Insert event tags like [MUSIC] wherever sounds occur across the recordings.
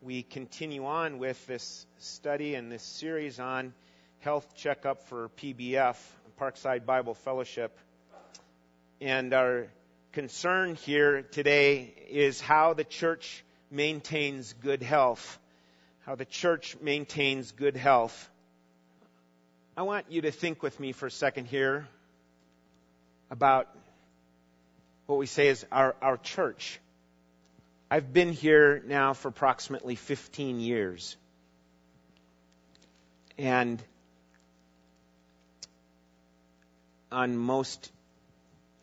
we continue on with this study and this series on health checkup for PBF, Parkside Bible Fellowship. And our concern here today is how the church maintains good health. How the church maintains good health. I want you to think with me for a second here about what we say is our, our church. I've been here now for approximately 15 years. And on most,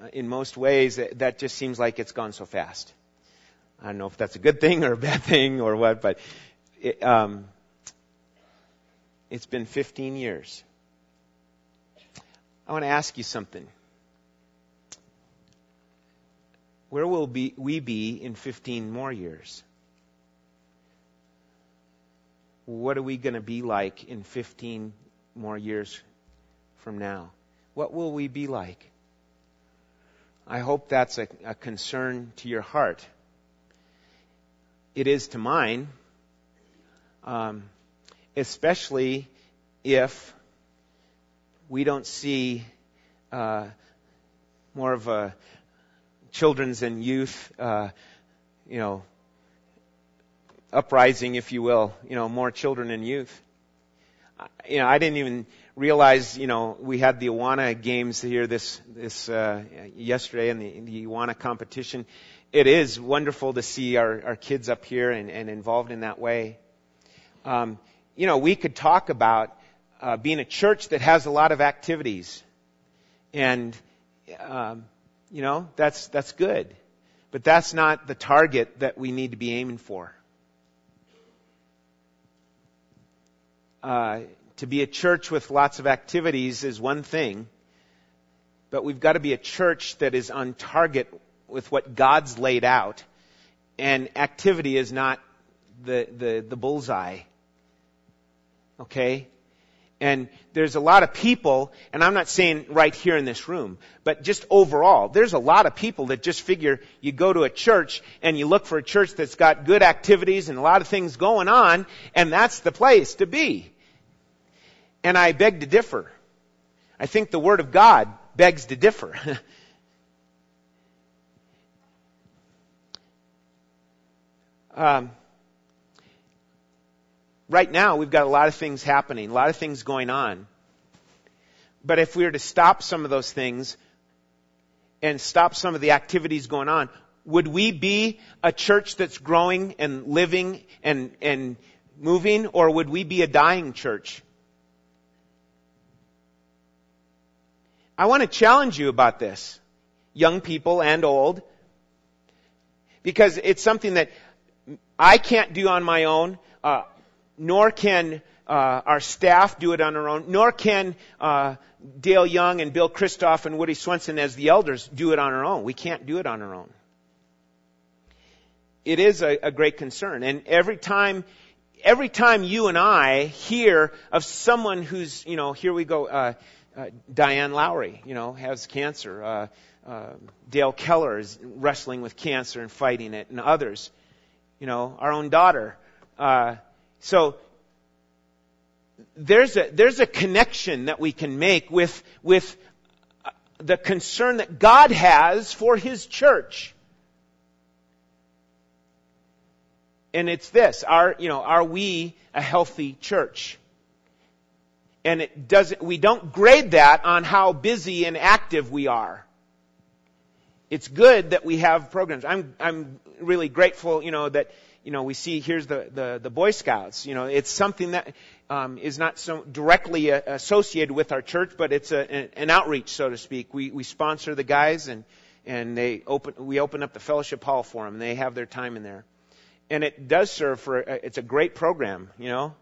uh, in most ways, that just seems like it's gone so fast. I don't know if that's a good thing or a bad [LAUGHS] thing or what, but it, um, it's been 15 years. I want to ask you something. Where will be, we be in 15 more years? What are we going to be like in 15 more years from now? What will we be like? I hope that's a, a concern to your heart. It is to mine, um, especially if we don't see uh, more of a children's and youth, uh, you know, uprising, if you will, you know, more children and youth. You know, I didn't even realize, you know, we had the Awana games here this, this, uh, yesterday and the, the Awana competition. It is wonderful to see our, our kids up here and, and involved in that way. Um, you know, we could talk about uh, being a church that has a lot of activities, and um, you know, that's, that's good. But that's not the target that we need to be aiming for. Uh, to be a church with lots of activities is one thing, but we've got to be a church that is on target with what God's laid out, and activity is not the, the, the bullseye. Okay? And there's a lot of people, and I'm not saying right here in this room, but just overall, there's a lot of people that just figure you go to a church and you look for a church that's got good activities and a lot of things going on, and that's the place to be. And I beg to differ. I think the Word of God begs to differ. [LAUGHS] um, right now we've got a lot of things happening, a lot of things going on. But if we were to stop some of those things and stop some of the activities going on, would we be a church that's growing and living and, and moving, or would we be a dying church? I want to challenge you about this, young people and old, because it's something that I can't do on my own. Uh, nor can uh, our staff do it on our own, nor can uh, Dale Young and Bill Christoph and Woody Swenson as the elders do it on our own. We can't do it on our own. It is a, a great concern, and every time, every time you and I hear of someone who's, you know, here we go, uh, uh Diane Lowry, you know, has cancer. Uh, uh, Dale Keller is wrestling with cancer and fighting it, and others. You know, our own daughter. Uh, so there's a, there's a connection that we can make with, with uh, the concern that God has for His church. And it's this, are, you know, are we a healthy church? And it doesn't, we don't grade that on how busy and active we are. It's good that we have programs. I'm, I'm really grateful, you know, that you know, we see here's the, the, the Boy Scouts. You know, it's something that um, is not so directly uh, associated with our church, but it's a, an outreach, so to speak. We, we sponsor the guys and, and they open, we open up the fellowship hall for them and they have their time in there. And it does serve for, a, it's a great program, you know.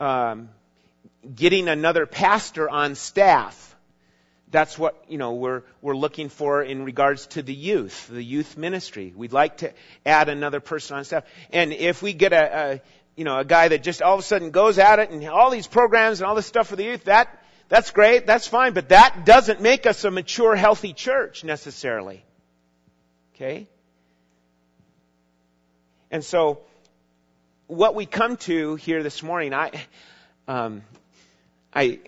Um, getting another pastor on staff that's what, you know, we're, we're looking for in regards to the youth, the youth ministry. We'd like to add another person on staff. And if we get a, a you know, a guy that just all of a sudden goes at it and all these programs and all this stuff for the youth, that, that's great, that's fine, but that doesn't make us a mature, healthy church necessarily. Okay? And so, what we come to here this morning, I, um, I,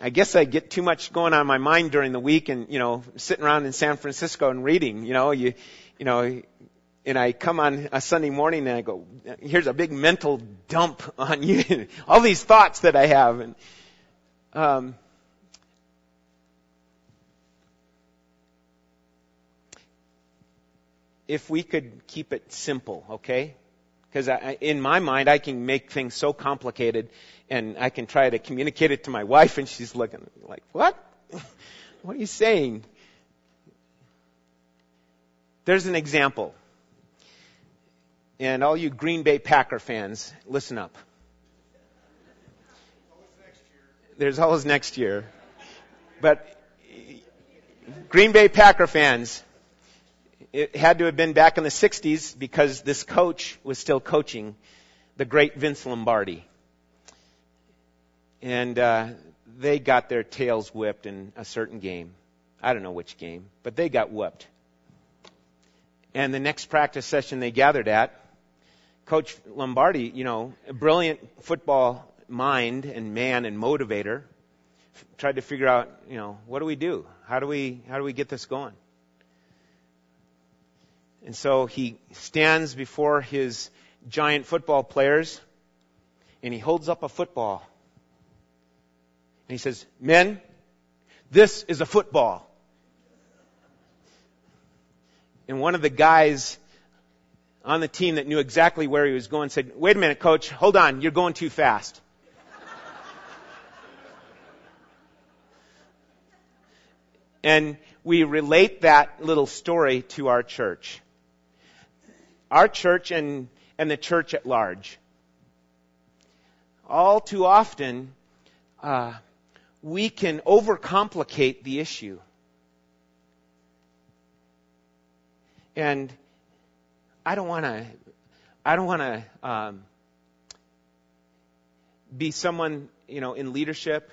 I guess I get too much going on in my mind during the week, and you know, sitting around in San Francisco and reading. You know, you, you know, and I come on a Sunday morning and I go, here's a big mental dump [LAUGHS] on you, all these thoughts that I have, and um, if we could keep it simple, okay? Because in my mind, I can make things so complicated, and I can try to communicate it to my wife, and she's looking like, "What? [LAUGHS] what are you saying?" There's an example, and all you Green Bay Packer fans, listen up. There's always next year, but Green Bay Packer fans, it had to have been back in the 60s because this coach was still coaching the great Vince Lombardi. And uh, they got their tails whipped in a certain game. I don't know which game, but they got whooped. And the next practice session they gathered at, Coach Lombardi, you know, a brilliant football mind and man and motivator, tried to figure out, you know, what do we do? How do we how do we get this going? And so he stands before his giant football players and he holds up a football. And he says, Men, this is a football. And one of the guys on the team that knew exactly where he was going said, Wait a minute, coach, hold on, you're going too fast. and we relate that little story to our church our church and, and the church at large. All too often, uh, we can overcomplicate the issue. And I don't want to, I don't want to um, be someone, you know, in leadership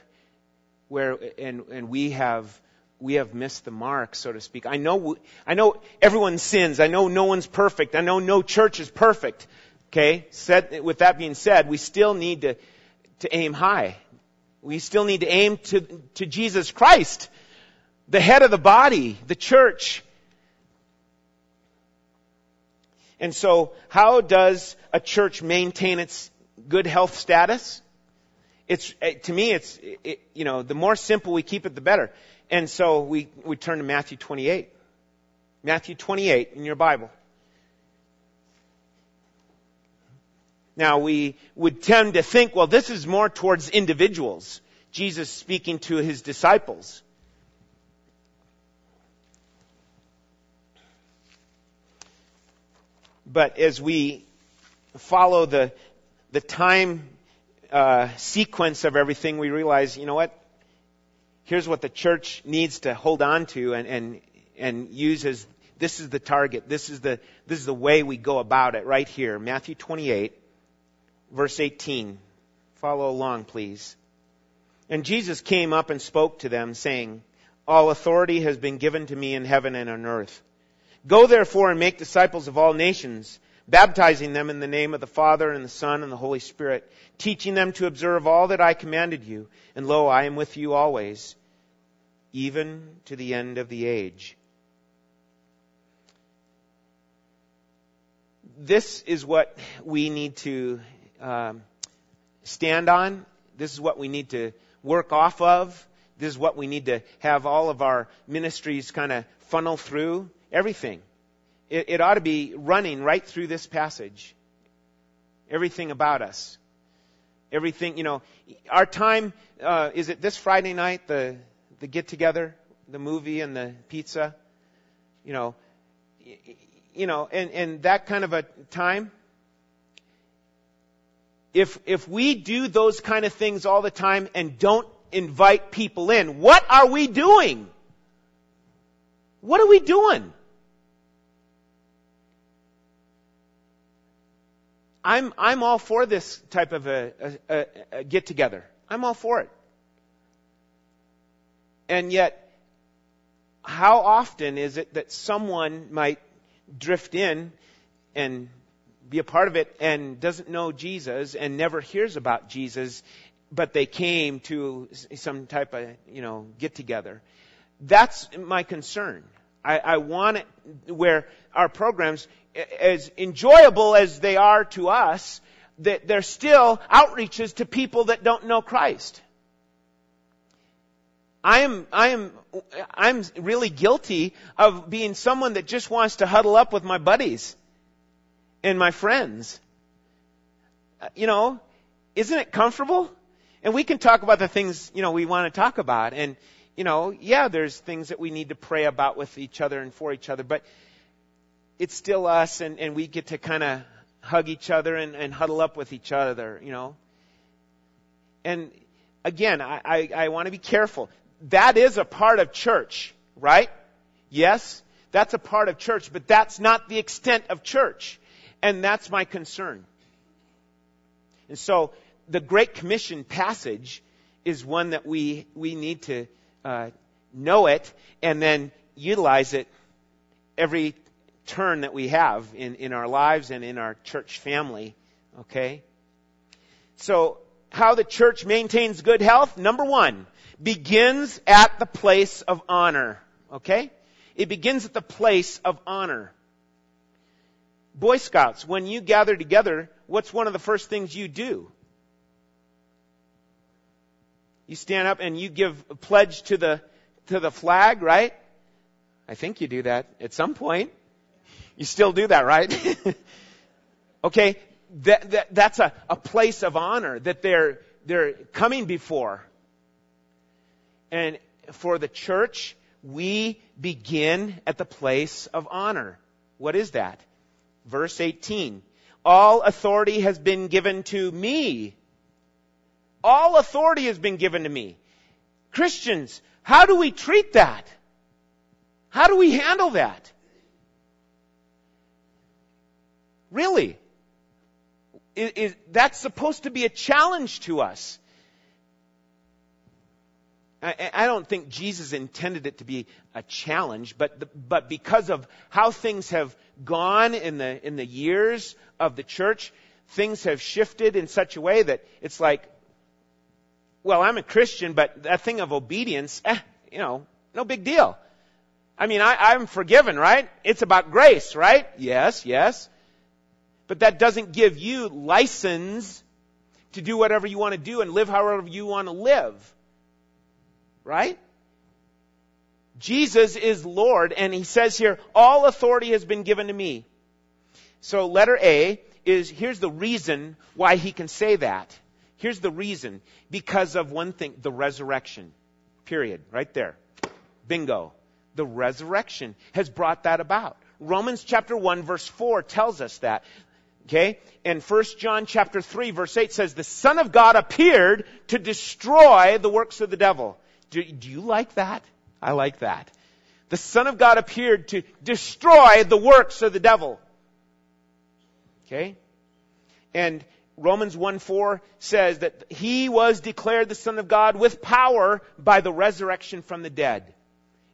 where, and, and we have we have missed the mark, so to speak. I know, I know everyone sins. I know no one's perfect. I know no church is perfect. Okay? Said, with that being said, we still need to, to aim high. We still need to aim to, to Jesus Christ, the head of the body, the church. And so, how does a church maintain its good health status? It's, eh, to me, it's, it, you know, the more simple we keep it, the better. And so we, we turn to Matthew 28. Matthew 28 in your Bible. Now we would tend to think, well, this is more towards individuals. Jesus speaking to his disciples. But as we follow the, the time uh, sequence of everything, we realize, you know what? Here's what the church needs to hold on to and, and, and use as this is the target. This is the, this is the way we go about it right here. Matthew 28, verse 18. Follow along, please. And Jesus came up and spoke to them, saying, All authority has been given to me in heaven and on earth. Go therefore and make disciples of all nations, baptizing them in the name of the Father and the Son and the Holy Spirit, teaching them to observe all that I commanded you. And lo, I am with you always, even to the end of the age. This is what we need to um, stand on. This is what we need to work off of. This is what we need to have all of our ministries kind of funnel through. Everything. It, it ought to be running right through this passage. Everything about us everything, you know, our time, uh, is it this Friday night, the, the get together, the movie and the pizza? You know, you know, and, and that kind of a time. If, if we do those kind of things all the time and don't invite people in, what are we doing? What are we doing? I'm, I'm all for this type of a, a, a get together. I'm all for it. And yet, how often is it that someone might drift in and be a part of it and doesn't know Jesus and never hears about Jesus, but they came to some type of, you know, get together. That's my concern. I, I want it where our programs, as enjoyable as they are to us, that they're still outreaches to people that don't know Christ. I am, I am, I'm really guilty of being someone that just wants to huddle up with my buddies and my friends. Uh, you know, isn't it comfortable? And we can talk about the things, you know, we want to talk about. And, you know, yeah, there's things that we need to pray about with each other and for each other, but it's still us and, and we get to kind of hug each other and, and huddle up with each other, you know. And again, I, I, I want to be careful. That is a part of church, right? Yes, that's a part of church, but that's not the extent of church. And that's my concern. And so the Great Commission passage is one that we, we need to uh, know it and then utilize it every turn that we have in, in our lives and in our church family. Okay? So, how the church maintains good health? Number one, begins at the place of honor. Okay? It begins at the place of honor. Boy Scouts, when you gather together, what's one of the first things you do? You stand up and you give a pledge to the, to the flag, right? I think you do that at some point. You still do that, right? [LAUGHS] okay, that, that, that's a, a place of honor that they're, they're coming before. And for the church, we begin at the place of honor. What is that? Verse 18. All authority has been given to me. All authority has been given to me. Christians, how do we treat that? How do we handle that? Really? that's supposed to be a challenge to us. I, I, don't think Jesus intended it to be a challenge, but the, but because of how things have gone in the in the years of the church, things have shifted in such a way that it's like, well, I'm a Christian, but that thing of obedience, eh, you know, no big deal. I mean, I, I'm forgiven, right? It's about grace, right? Yes, yes. But that doesn't give you license to do whatever you want to do and live however you want to live. Right? Jesus is Lord, and he says here, all authority has been given to me. So letter A is, here's the reason why he can say that. Here's the reason. Because of one thing, the resurrection. Period. Right there. Bingo. The resurrection has brought that about. Romans chapter 1 verse 4 tells us that. Okay? And 1 John chapter 3 verse 8 says, the Son of God appeared to destroy the works of the devil. Do, do you like that? I like that. The Son of God appeared to destroy the works of the devil. Okay? And Romans 1 4 says that he was declared the Son of God with power by the resurrection from the dead.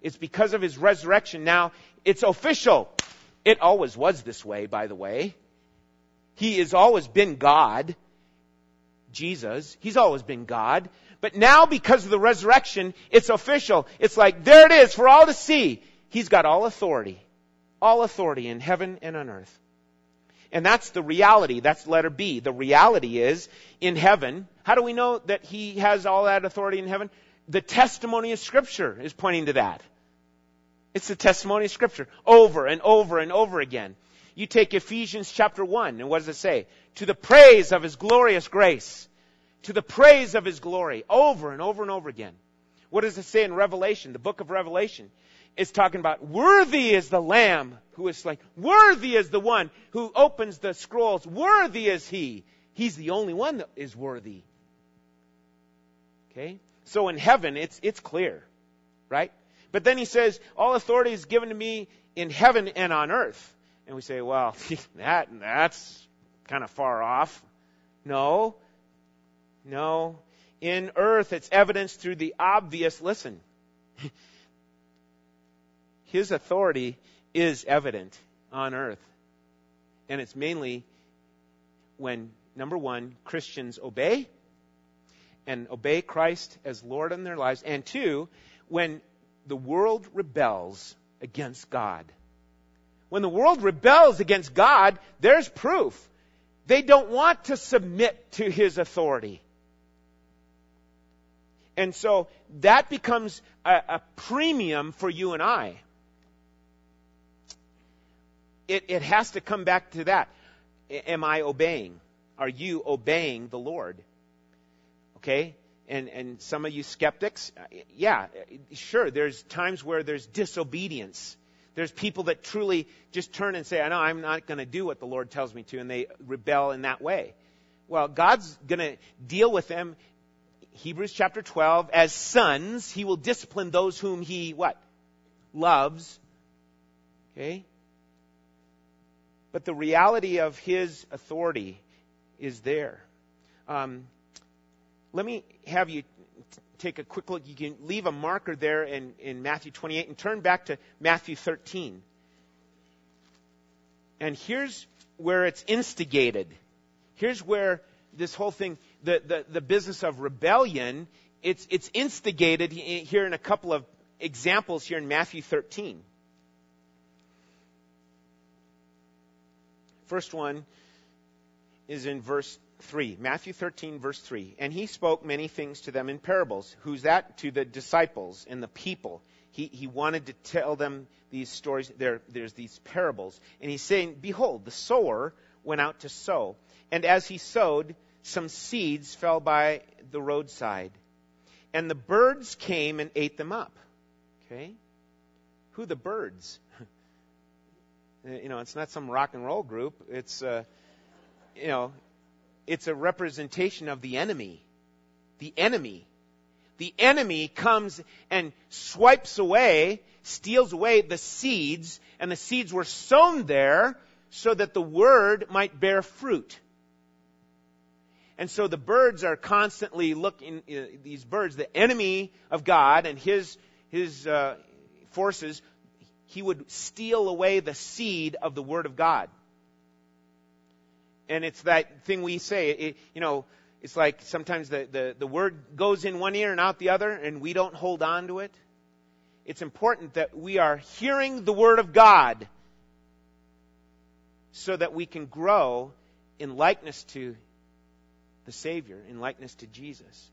It's because of his resurrection. Now, it's official. It always was this way, by the way. He has always been God. Jesus. He's always been God. But now because of the resurrection, it's official. It's like, there it is for all to see. He's got all authority. All authority in heaven and on earth. And that's the reality. That's letter B. The reality is, in heaven, how do we know that He has all that authority in heaven? The testimony of Scripture is pointing to that. It's the testimony of Scripture. Over and over and over again. You take Ephesians chapter 1, and what does it say? To the praise of His glorious grace. To the praise of His glory. Over and over and over again. What does it say in Revelation, the book of Revelation? is talking about worthy is the Lamb who is slain. Worthy is the one who opens the scrolls. Worthy is He. He's the only one that is worthy. Okay? So in heaven, it's, it's clear. Right? But then he says, all authority is given to me in heaven and on earth. And we say, well, [LAUGHS] that, that's kind of far off. No. No. In earth, it's evidenced through the obvious. Listen. [LAUGHS] His authority is evident on earth. And it's mainly when, number one, Christians obey and obey Christ as Lord in their lives, and two, when the world rebels against God. When the world rebels against God, there's proof. They don't want to submit to His authority. And so that becomes a, a premium for you and I. It, it has to come back to that. Am I obeying? Are you obeying the Lord? Okay? And, and some of you skeptics, uh, yeah, sure, there's times where there's disobedience. There's people that truly just turn and say, I know I'm not going to do what the Lord tells me to, and they rebel in that way. Well, God's going to deal with them. Hebrews chapter 12, as sons, He will discipline those whom He, what? Loves. Okay? But the reality of His authority is there. Um, let me have you take a quick look. You can leave a marker there in, in Matthew 28 and turn back to Matthew 13. And here's where it's instigated. Here's where this whole thing, the, the, the business of rebellion, it's, it's instigated here in a couple of examples here in Matthew 13. First one is in verse 3. Matthew 13, verse 3. And he spoke many things to them in parables. Who's that? To the disciples and the people. He, he wanted to tell them these stories. There, there's these parables. And he's saying, Behold, the sower went out to sow. And as he sowed, some seeds fell by the roadside. And the birds came and ate them up. Okay? Who the birds? [LAUGHS] you know, it's not some rock and roll group. It's, uh, you know, it's a representation of the enemy. The enemy. The enemy comes and swipes away, steals away the seeds, and the seeds were sown there so that the word might bear fruit. And so the birds are constantly looking, uh, these birds, the enemy of God and his, his uh, forces, he would steal away the seed of the Word of God and it's that thing we say. It, you know, it's like sometimes the, the, the word goes in one ear and out the other, and we don't hold on to it. It's important that we are hearing the word of God so that we can grow in likeness to the Savior, in likeness to Jesus.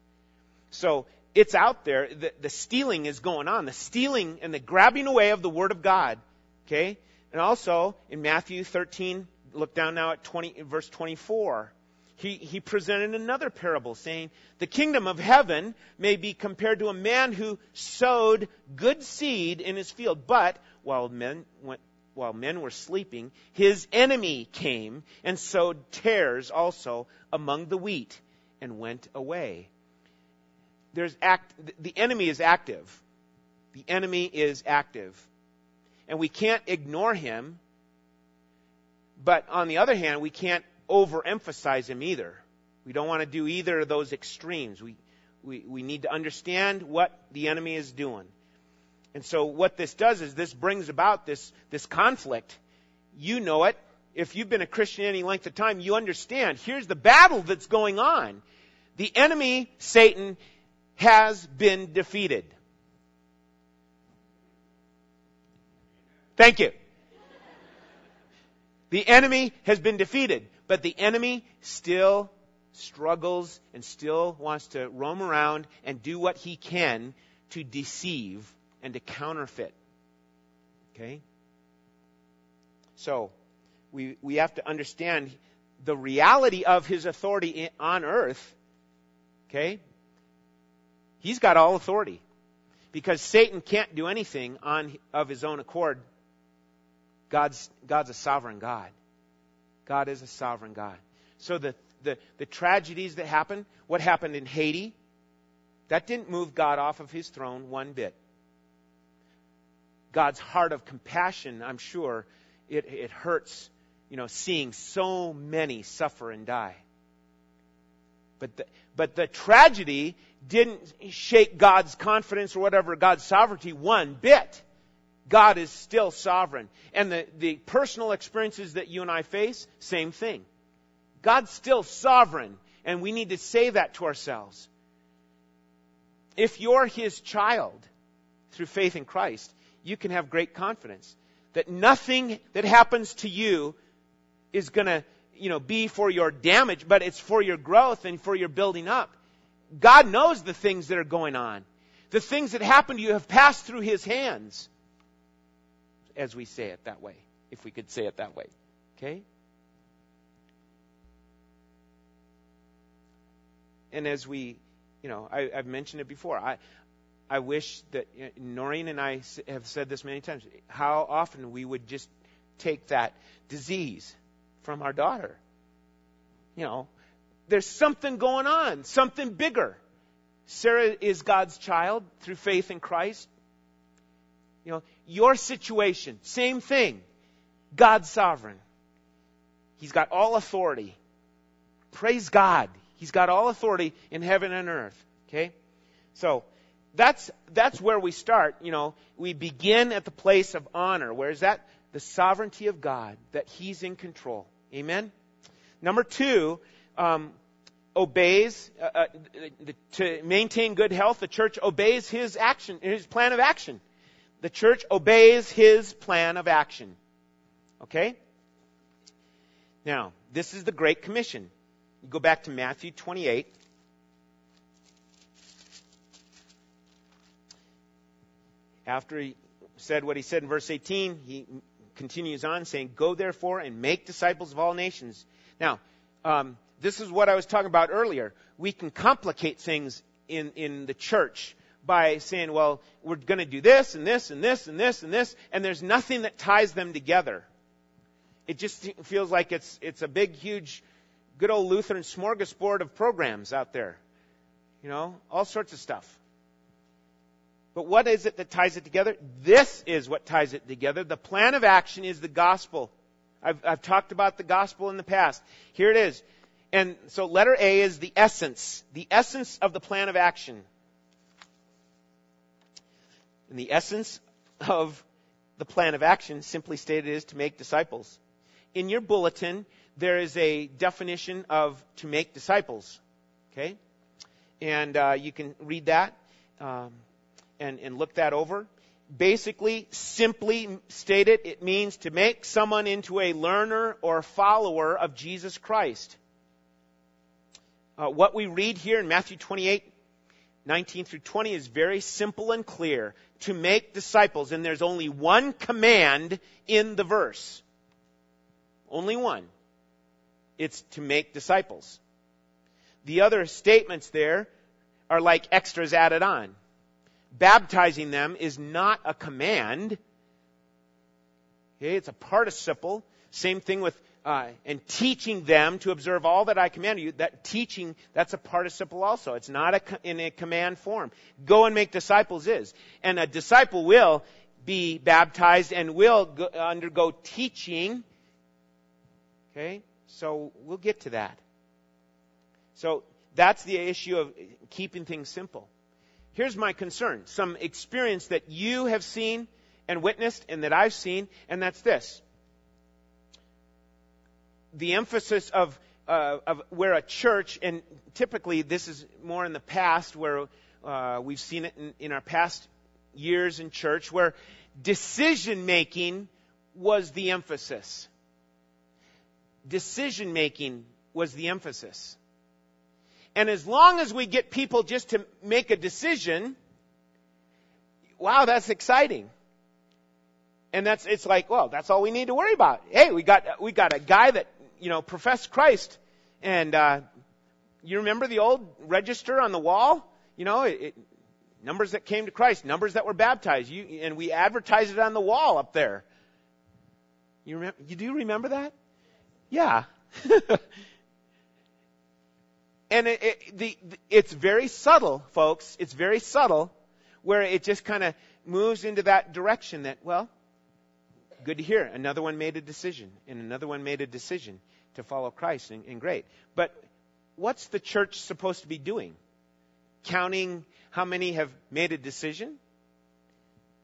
So it's out there. The, the stealing is going on. The stealing and the grabbing away of the Word of God. Okay? And also in Matthew 13, look down now at 20, verse 24. He, he presented another parable saying, The kingdom of heaven may be compared to a man who sowed good seed in his field, but while men went, while men were sleeping, his enemy came and sowed tares also among the wheat and went away. There's act, the enemy is active. The enemy is active. And we can't ignore him but on the other hand, we can't overemphasize him either. We don't want to do either of those extremes. We, we, we need to understand what the enemy is doing. And so what this does is this brings about this, this conflict. You know it. If you've been a Christian any length of time, you understand. Here's the battle that's going on. The enemy, Satan, has been defeated. Thank you. The enemy has been defeated, but the enemy still struggles and still wants to roam around and do what he can to deceive and to counterfeit. Okay? So, we, we have to understand the reality of his authority on earth. Okay? He's got all authority. Because Satan can't do anything on, of his own accord God's, God's a sovereign God. God is a sovereign God. So the, the, the tragedies that happened, what happened in Haiti, that didn't move God off of his throne one bit. God's heart of compassion, I'm sure, it, it hurts, you know, seeing so many suffer and die. But the, but the tragedy didn't shake God's confidence or whatever, God's sovereignty one bit. God is still sovereign. And the, the personal experiences that you and I face, same thing. God's still sovereign, and we need to say that to ourselves. If you're His child through faith in Christ, you can have great confidence that nothing that happens to you is going to, you know, be for your damage, but it's for your growth and for your building up. God knows the things that are going on. The things that happen to you have passed through His hands, as we say it that way, if we could say it that way. Okay? And as we, you know, I, have mentioned it before. I, I wish that Noreen and I have said this many times. How often we would just take that disease from our daughter. You know, there's something going on, something bigger. Sarah is God's child through faith in Christ. You know, your situation, same thing. God's sovereign. He's got all authority. Praise God. He's got all authority in heaven and earth. Okay? So, that's, that's where we start. You know, we begin at the place of honor. Where is that? The sovereignty of God, that He's in control. Amen? Number two, um, obeys, uh, uh, to maintain good health, the church obeys His action, His plan of action. The church obeys His plan of action. Okay? Now, this is the Great Commission. You go back to Matthew 28. After he said what he said in verse 18, he continues on saying, Go therefore and make disciples of all nations. Now, um, this is what I was talking about earlier. We can complicate things in, in the church by saying, well, we're going to do this and this and this and this and this, and there's nothing that ties them together. It just feels like it's, it's a big, huge, good old Lutheran smorgasbord of programs out there. You know, all sorts of stuff. But what is it that ties it together? This is what ties it together. The plan of action is the gospel. I've, I've talked about the gospel in the past. Here it is. And so letter A is the essence, the essence of the plan of action. And the essence of the plan of action, simply stated, is to make disciples. In your bulletin, there is a definition of to make disciples. Okay? And uh, you can read that. Um, and, and look that over. Basically, simply stated, it means to make someone into a learner or follower of Jesus Christ. Uh, what we read here in Matthew 28, 19 through 20 is very simple and clear. To make disciples, and there's only one command in the verse. Only one. It's to make disciples. The other statements there are like extras added on baptizing them is not a command. Okay, it's a participle. Same thing with uh, and teaching them to observe all that I command you. That teaching, that's a participle also. It's not a, in a command form. Go and make disciples is, and a disciple will be baptized and will go, undergo teaching. Okay, so we'll get to that. So that's the issue of keeping things simple. Here's my concern some experience that you have seen and witnessed and that I've seen, and that's this. The emphasis of, uh, of where a church, and typically this is more in the past where uh, we've seen it in, in our past years in church, where decision making was the emphasis. Decision making was the emphasis. And as long as we get people just to make a decision, wow, that's exciting. And that's, it's like, well, that's all we need to worry about. Hey, we got, we got a guy that, you know, profess Christ. And, uh, you remember the old register on the wall? You know, it, it, numbers that came to Christ, numbers that were baptized. You, and we advertised it on the wall up there. You remember, you do remember that? Yeah. [LAUGHS] And it, it, the, it's very subtle, folks. It's very subtle where it just kind of moves into that direction that, well, good to hear. Another one made a decision, and another one made a decision to follow Christ, and, and great. But what's the church supposed to be doing? Counting how many have made a decision?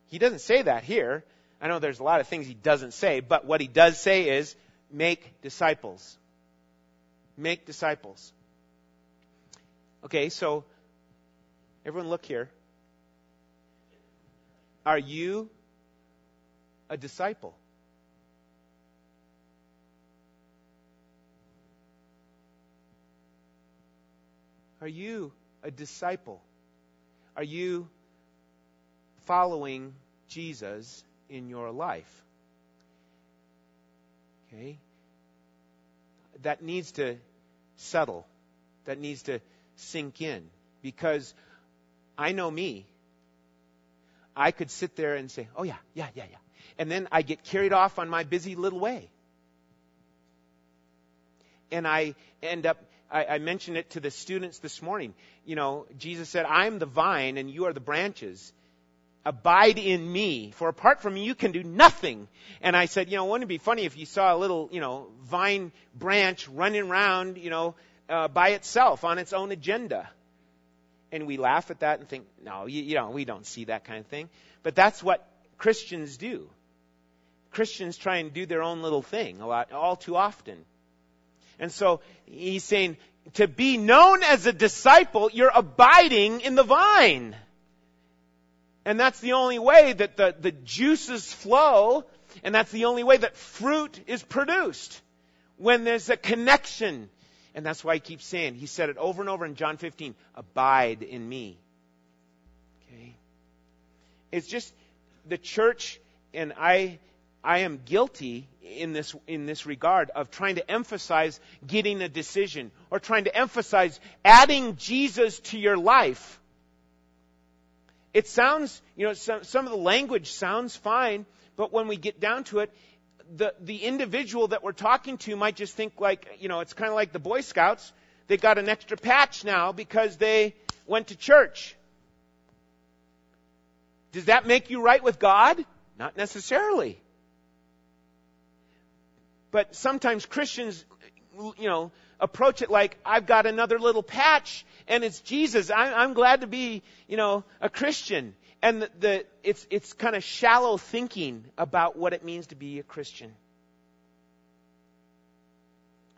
He doesn't say that here. I know there's a lot of things he doesn't say, but what he does say is make disciples Make disciples. Okay, so everyone look here. Are you a disciple? Are you a disciple? Are you following Jesus in your life? Okay? That needs to settle. That needs to sink in. Because I know me. I could sit there and say, oh yeah, yeah, yeah, yeah. And then I get carried off on my busy little way. And I end up I, I mentioned it to the students this morning. You know, Jesus said, I'm the vine and you are the branches. Abide in me, for apart from me you can do nothing. And I said, you know, wouldn't it be funny if you saw a little, you know, vine branch running around, you know, uh, by itself on its own agenda? And we laugh at that and think, no, you, you know, we don't see that kind of thing. But that's what Christians do. Christians try and do their own little thing a lot, all too often. And so he's saying, to be known as a disciple, you're abiding in the vine. And that's the only way that the, the juices flow, and that's the only way that fruit is produced. When there's a connection. And that's why he keeps saying, he said it over and over in John 15, abide in me. Okay? It's just the church, and I I am guilty in this, in this regard of trying to emphasize getting a decision or trying to emphasize adding Jesus to your life. It sounds, you know, some, some of the language sounds fine, but when we get down to it, the, the individual that we're talking to might just think like, you know, it's kind of like the Boy Scouts. They got an extra patch now because they went to church. Does that make you right with God? Not necessarily. But sometimes Christians, you know, approach it like, I've got another little patch and it's Jesus. I'm, I'm glad to be, you know, a Christian. And the, the it's, it's kind of shallow thinking about what it means to be a Christian.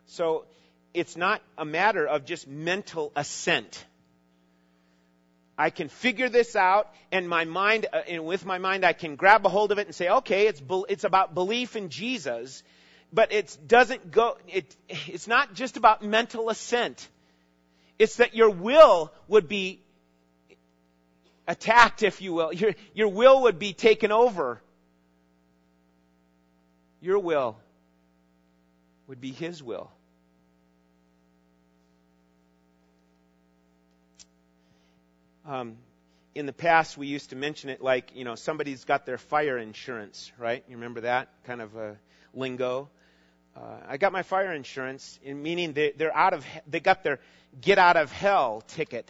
So it's not a matter of just mental assent. I can figure this out, and my mind, uh, and with my mind, I can grab a hold of it and say, okay, it's it's about belief in Jesus, but it doesn't go, it, it's not just about mental assent. It's that your will would be attacked, if you will. Your, your will would be taken over. Your will would be His will. Um, in the past, we used to mention it like, you know, somebody's got their fire insurance, right? You remember that kind of a lingo? Uh, I got my fire insurance, meaning they, they're out of, they got their get out of hell ticket.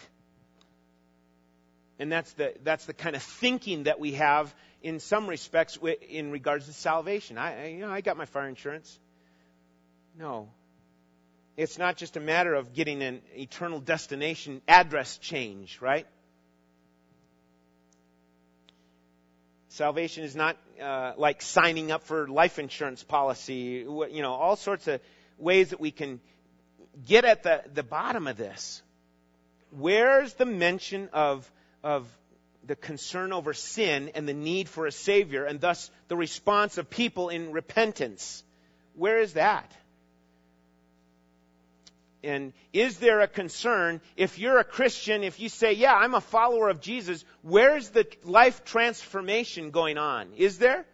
And that's the, that's the kind of thinking that we have in some respects in regards to salvation. I, you know, I got my fire insurance. No. It's not just a matter of getting an eternal destination address change, right? Salvation is not uh, like signing up for life insurance policy, you know, all sorts of ways that we can get at the, the bottom of this. Where's the mention of, of the concern over sin and the need for a Savior and thus the response of people in repentance? Where is that? And is there a concern if you're a Christian, if you say, yeah, I'm a follower of Jesus, where's the life transformation going on? Is there?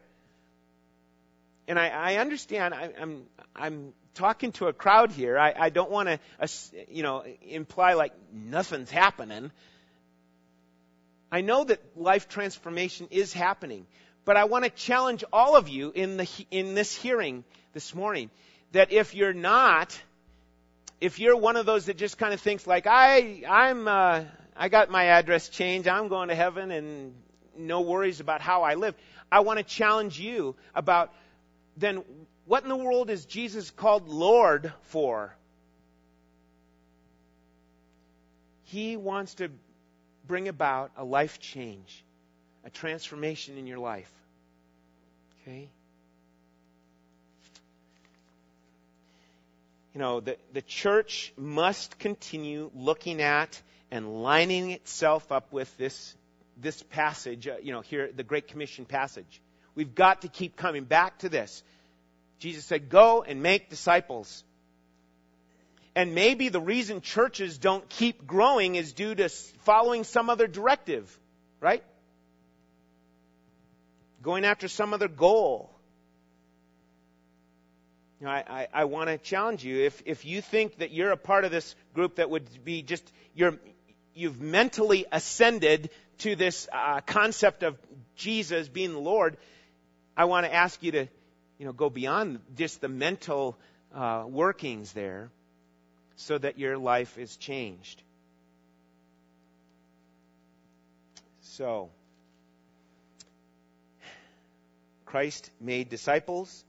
And I, I understand, I, I'm, I'm talking to a crowd here. I, I don't want to, you know, imply like nothing's happening. I know that life transformation is happening, but I want to challenge all of you in the in this hearing this morning that if you're not if you're one of those that just kind of thinks like I I'm uh, I got my address changed, I'm going to heaven and no worries about how I live. I want to challenge you about then what in the world is Jesus called Lord for? He wants to bring about a life change, a transformation in your life. Okay? You know, the, the church must continue looking at and lining itself up with this, this passage, uh, you know, here, the Great Commission passage. We've got to keep coming back to this. Jesus said, Go and make disciples. And maybe the reason churches don't keep growing is due to following some other directive, right? Going after some other goal. You know, I, I, I want to challenge you. If, if you think that you're a part of this group that would be just, you're, you've mentally ascended to this uh, concept of Jesus being the Lord, I want to ask you to, you know, go beyond just the mental uh, workings there so that your life is changed. So, Christ made disciples.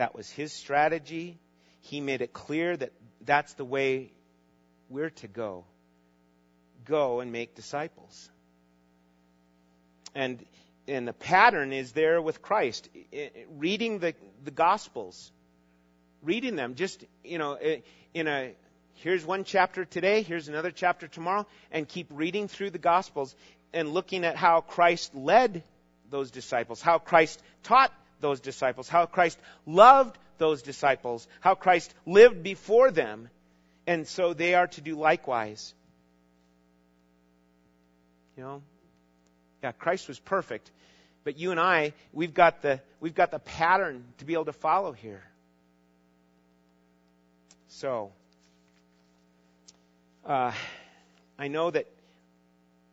That was his strategy. He made it clear that that's the way we're to go. Go and make disciples. And and the pattern is there with Christ. Reading the, the Gospels, reading them, just, you know, in a, here's one chapter today, here's another chapter tomorrow, and keep reading through the Gospels and looking at how Christ led those disciples, how Christ taught those disciples, how Christ loved those disciples, how Christ lived before them, and so they are to do likewise. You know? Yeah, Christ was perfect, but you and I, we've got the we've got the pattern to be able to follow here. So, uh, I know that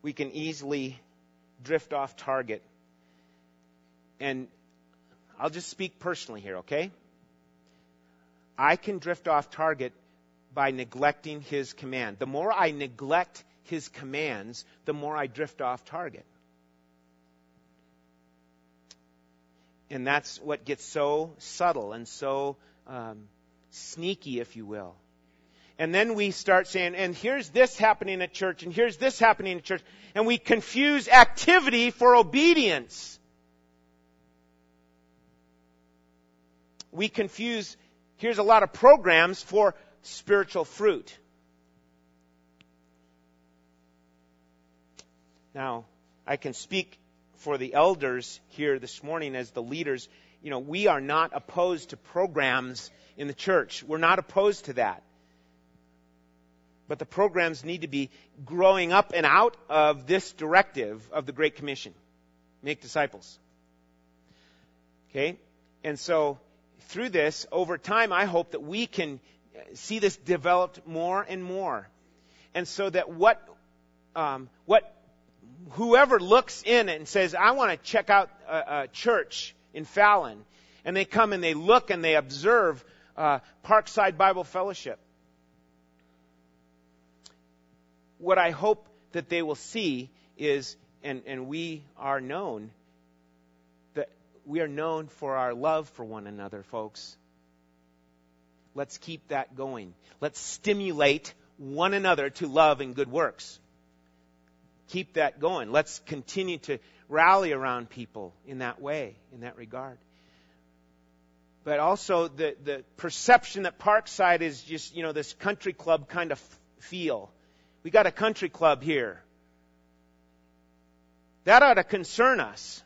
we can easily drift off target. And I'll just speak personally here, okay? I can drift off target by neglecting his command. The more I neglect his commands, the more I drift off target. And that's what gets so subtle and so um, sneaky, if you will. And then we start saying, and here's this happening at church, and here's this happening at church, and we confuse activity for obedience. We confuse, here's a lot of programs for spiritual fruit. Now, I can speak for the elders here this morning as the leaders. You know, we are not opposed to programs in the church. We're not opposed to that. But the programs need to be growing up and out of this directive of the Great Commission make disciples. Okay? And so, through this, over time, I hope that we can see this developed more and more. And so that what, um, what whoever looks in and says, I want to check out a, a, church in Fallon, and they come and they look and they observe uh, Parkside Bible Fellowship. What I hope that they will see is, and, and we are known, we are known for our love for one another, folks. Let's keep that going. Let's stimulate one another to love and good works. Keep that going. Let's continue to rally around people in that way, in that regard but also the, the perception that Parkside is just, you know, this country club kind of feel. We got a country club here. That ought to concern us.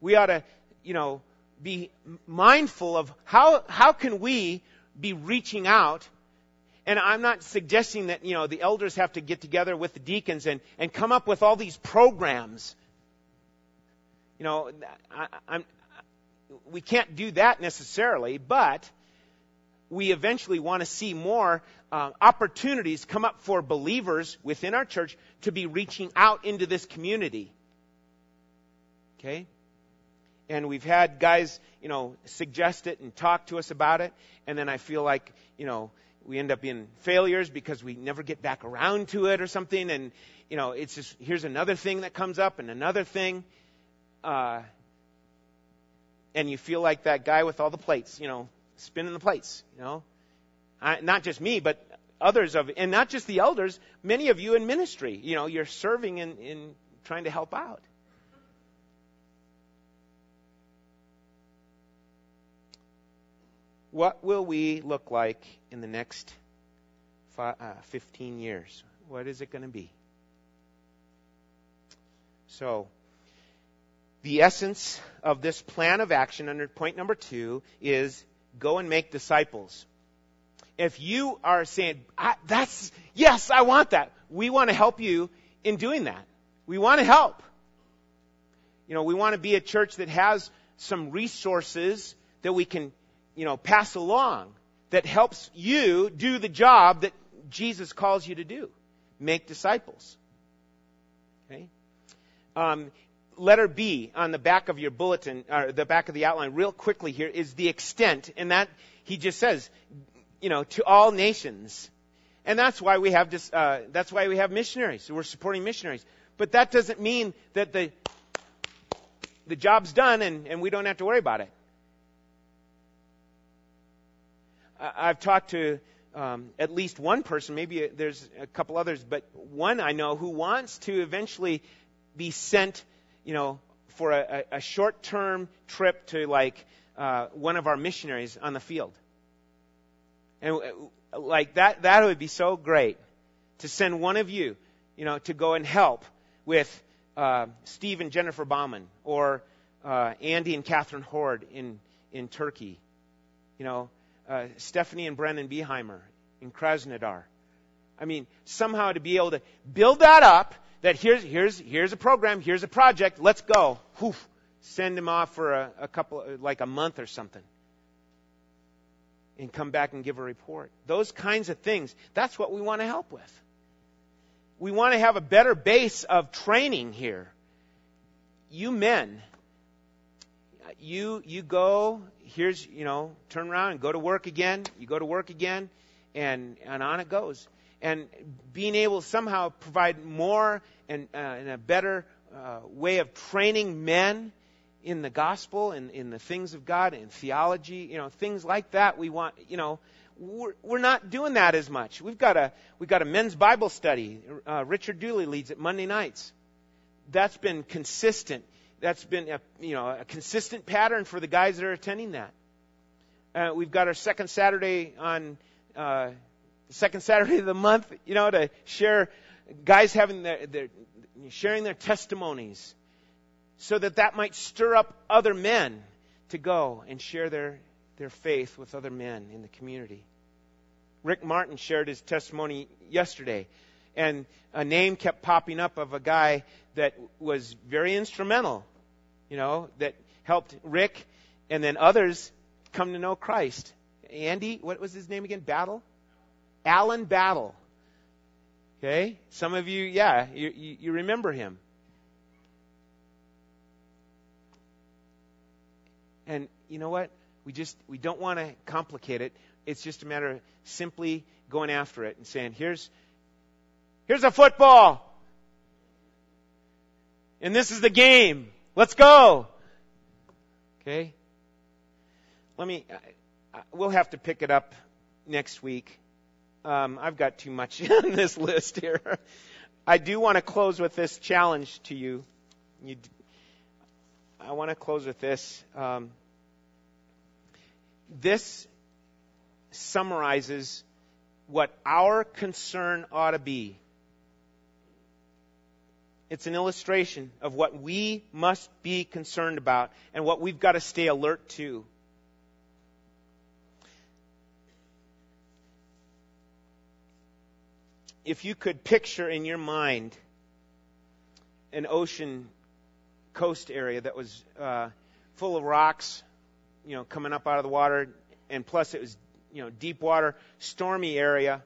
We ought to, you know, be mindful of how, how can we be reaching out and I'm not suggesting that, you know, the elders have to get together with the deacons and, and come up with all these programs. You know, I, I'm, we can't do that necessarily, but we eventually want to see more uh, opportunities come up for believers within our church to be reaching out into this community. Okay? And we've had guys, you know, suggest it and talk to us about it, and then I feel like, you know, we end up being failures because we never get back around to it or something, and, you know, it's just, here's another thing that comes up and another thing. Uh, and you feel like that guy with all the plates, you know, spinning the plates, you know. I, not just me, but others of, and not just the elders, many of you in ministry, you know, you're serving in, in trying to help out. What will we look like in the next five, uh, 15 years? What is it going to be? So, the essence of this plan of action under point number two is go and make disciples. If you are saying, that's, yes, I want that, we want to help you in doing that. We want to help. You know, we want to be a church that has some resources that we can, you know, pass along that helps you do the job that Jesus calls you to do. Make disciples. Okay? Um, letter B on the back of your bulletin, or the back of the outline, real quickly here, is the extent, and that he just says, you know, to all nations. And that's why we have uh, that's why we have missionaries. We're supporting missionaries. But that doesn't mean that the, the job's done and, and we don't have to worry about it. I've talked to um, at least one person, maybe there's a couple others, but one I know who wants to eventually be sent, you know, for a, a short term trip to like uh, one of our missionaries on the field. And uh, like that, that would be so great to send one of you, you know, to go and help with uh, Steve and Jennifer Bauman or uh, Andy and Catherine Horde in, in Turkey. You know, uh, Stephanie and Brennan Beheimer in Krasnodar. I mean, somehow to be able to build that up that here's, here's, here's a program, here's a project, let's go. Send them off for a, a couple, like a month or something. And come back and give a report. Those kinds of things, that's what we want to help with. We want to have a better base of training here. You men, you, you go, here's, you know, turn around and go to work again. You go to work again, and, and on it goes and being able to somehow provide more and, uh, and a better uh, way of training men in the gospel and in the things of God and theology, you know, things like that. We want, you know, we're, we're not doing that as much. We've got a we've got a men's Bible study. Uh, Richard Dooley leads it Monday nights. That's been consistent. That's been a, you know a consistent pattern for the guys that are attending that. Uh, we've got our second Saturday on uh, second Saturday of the month, you know, to share guys having their, their sharing their testimonies so that that might stir up other men to go and share their, their faith with other men in the community. Rick Martin shared his testimony yesterday, and a name kept popping up of a guy that was very instrumental, you know, that helped Rick and then others come to know Christ. Andy, what was his name again? Battle? Alan Battle. Okay? Some of you, yeah, you, you, remember him. And you know what? We just we don't want to complicate it. It's just a matter of simply going after it and saying, "Here's here's a football. And this is the game. Let's go." Okay? Let me we'll have to pick it up next week. Um, I've got too much [LAUGHS] on this list here. I do want to close with this challenge to you. you I want to close with this. Um, this summarizes what our concern ought to be. It's an illustration of what we must be concerned about and what we've got to stay alert to. if you could picture in your mind an ocean coast area that was uh, full of rocks, you know, coming up out of the water, and plus it was, you know, deep water, stormy area.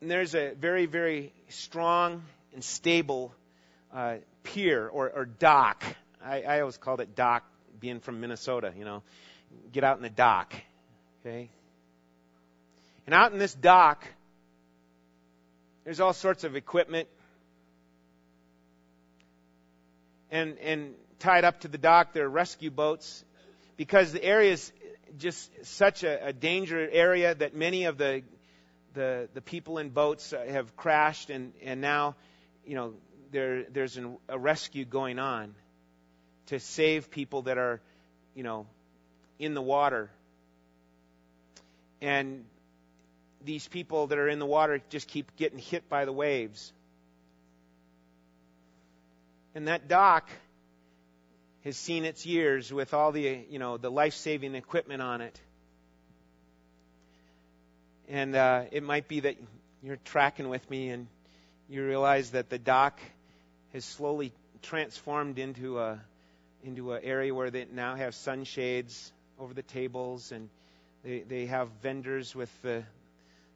And there's a very, very strong and stable uh, pier or, or dock. I, I always called it dock, being from Minnesota, you know. Get out in the dock, okay? And out in this dock, there's all sorts of equipment. And, and tied up to the dock, there are rescue boats. Because the area is just such a, a danger area that many of the, the, the people in boats have crashed, and, and now, you know, there, there's an, a rescue going on to save people that are you know, in the water. And these people that are in the water just keep getting hit by the waves. And that dock has seen its years with all the, you know, the life-saving equipment on it. And uh, it might be that you're tracking with me and you realize that the dock has slowly transformed into a into an area where they now have sunshades over the tables and they they have vendors with the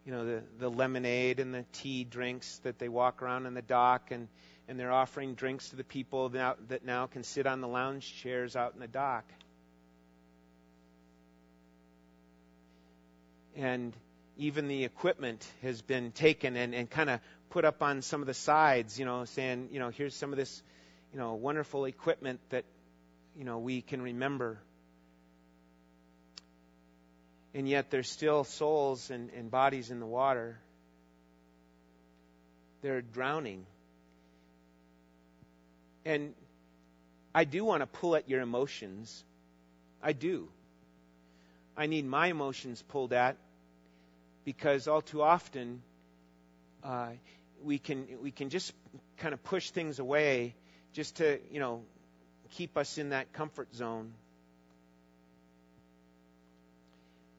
you know the the lemonade and the tea drinks that they walk around in the dock and and they're offering drinks to the people that now can sit on the lounge chairs out in the dock. And even the equipment has been taken and, and kind of put up on some of the sides, you know, saying, you know, here's some of this, you know, wonderful equipment that, you know, we can remember. And yet there's still souls and, and bodies in the water. They're drowning. And I do want to pull at your emotions. I do. I need my emotions pulled at because all too often uh, we can we can just kind of push things away just to you know keep us in that comfort zone.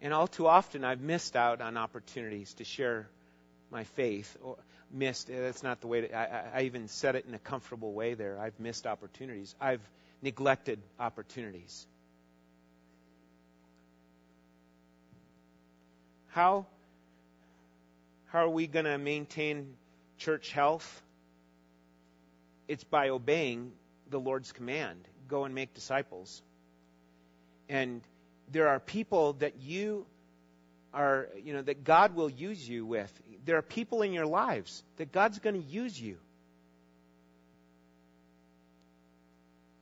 And all too often I've missed out on opportunities to share my faith or missed that's not the way to, I, I even said it in a comfortable way there i've missed opportunities i've neglected opportunities how how are we going to maintain church health? It's by obeying the Lord's command go and make disciples. And there are people that you are, you know, that God will use you with. There are people in your lives that God's going to use you.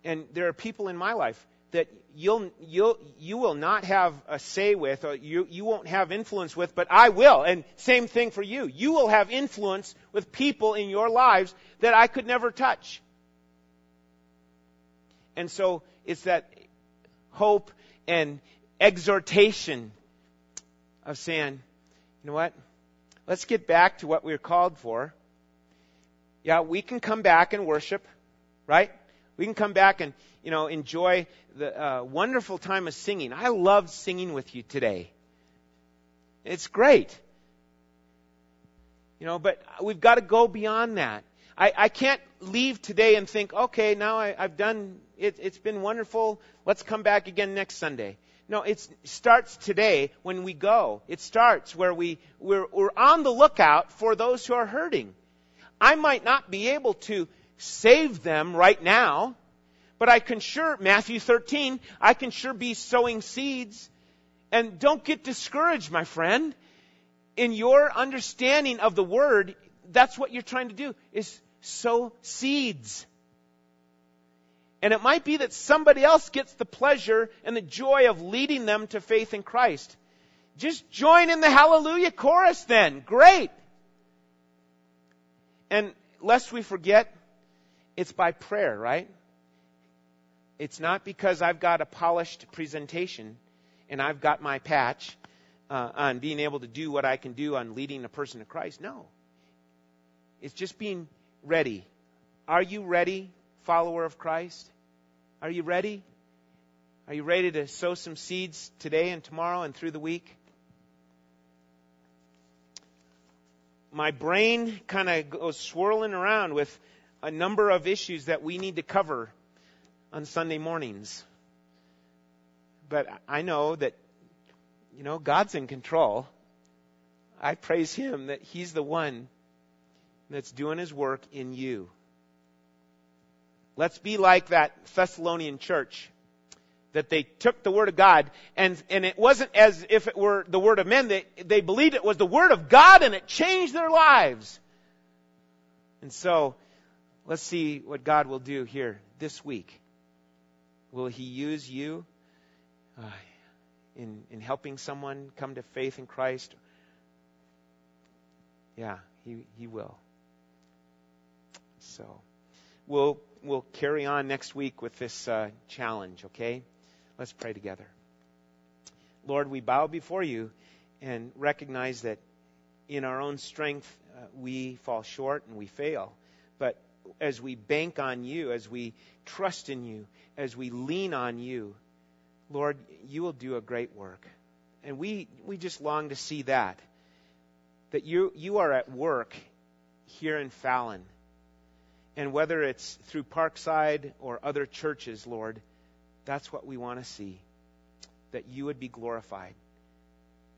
And there are people in my life that you'll, you'll, you will not have a say with or you, you won't have influence with, but I will. And same thing for you. You will have influence with people in your lives that I could never touch. And so it's that hope and exhortation of saying, you know what? Let's get back to what we we're called for. Yeah, we can come back and worship, right? We can come back and, you know, enjoy the uh, wonderful time of singing. I loved singing with you today. It's great. You know, but we've got to go beyond that. I, I can't leave today and think, okay, now I, I've done, it, it's been wonderful. Let's come back again next Sunday. No, it starts today when we go. It starts where we, we're, we're on the lookout for those who are hurting. I might not be able to save them right now, but I can sure, Matthew 13, I can sure be sowing seeds. And don't get discouraged, my friend. In your understanding of the word, that's what you're trying to do, is sow seeds. And it might be that somebody else gets the pleasure and the joy of leading them to faith in Christ. Just join in the hallelujah chorus then. Great. And lest we forget, it's by prayer, right? It's not because I've got a polished presentation and I've got my patch uh, on being able to do what I can do on leading a person to Christ. No. It's just being ready. Are you ready, follower of Christ? Are you ready? Are you ready to sow some seeds today and tomorrow and through the week? My brain kind of goes swirling around with a number of issues that we need to cover on Sunday mornings. But I know that, you know, God's in control. I praise Him that He's the one that's doing His work in you. Let's be like that Thessalonian church that they took the Word of God and, and it wasn't as if it were the Word of men. They, they believed it was the Word of God and it changed their lives. And so, Let's see what God will do here this week. Will He use you uh, in, in helping someone come to faith in Christ? Yeah, He, he will. So, we'll, we'll carry on next week with this uh, challenge, okay? Let's pray together. Lord, we bow before you and recognize that in our own strength uh, we fall short and we fail. But as we bank on you, as we trust in you, as we lean on you, Lord, you will do a great work. And we, we just long to see that. That you, you are at work here in Fallon. And whether it's through Parkside or other churches, Lord, that's what we want to see. That you would be glorified.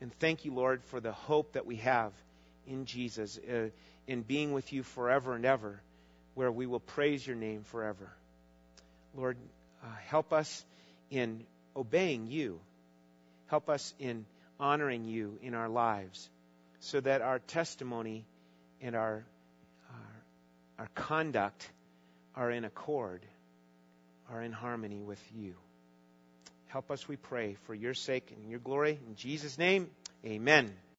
And thank you, Lord, for the hope that we have in Jesus, uh, in being with you forever and ever, where we will praise your name forever. Lord, uh, help us in obeying you. Help us in honoring you in our lives so that our testimony and our, our, our conduct are in accord, are in harmony with you. Help us, we pray, for your sake and your glory. In Jesus' name, amen.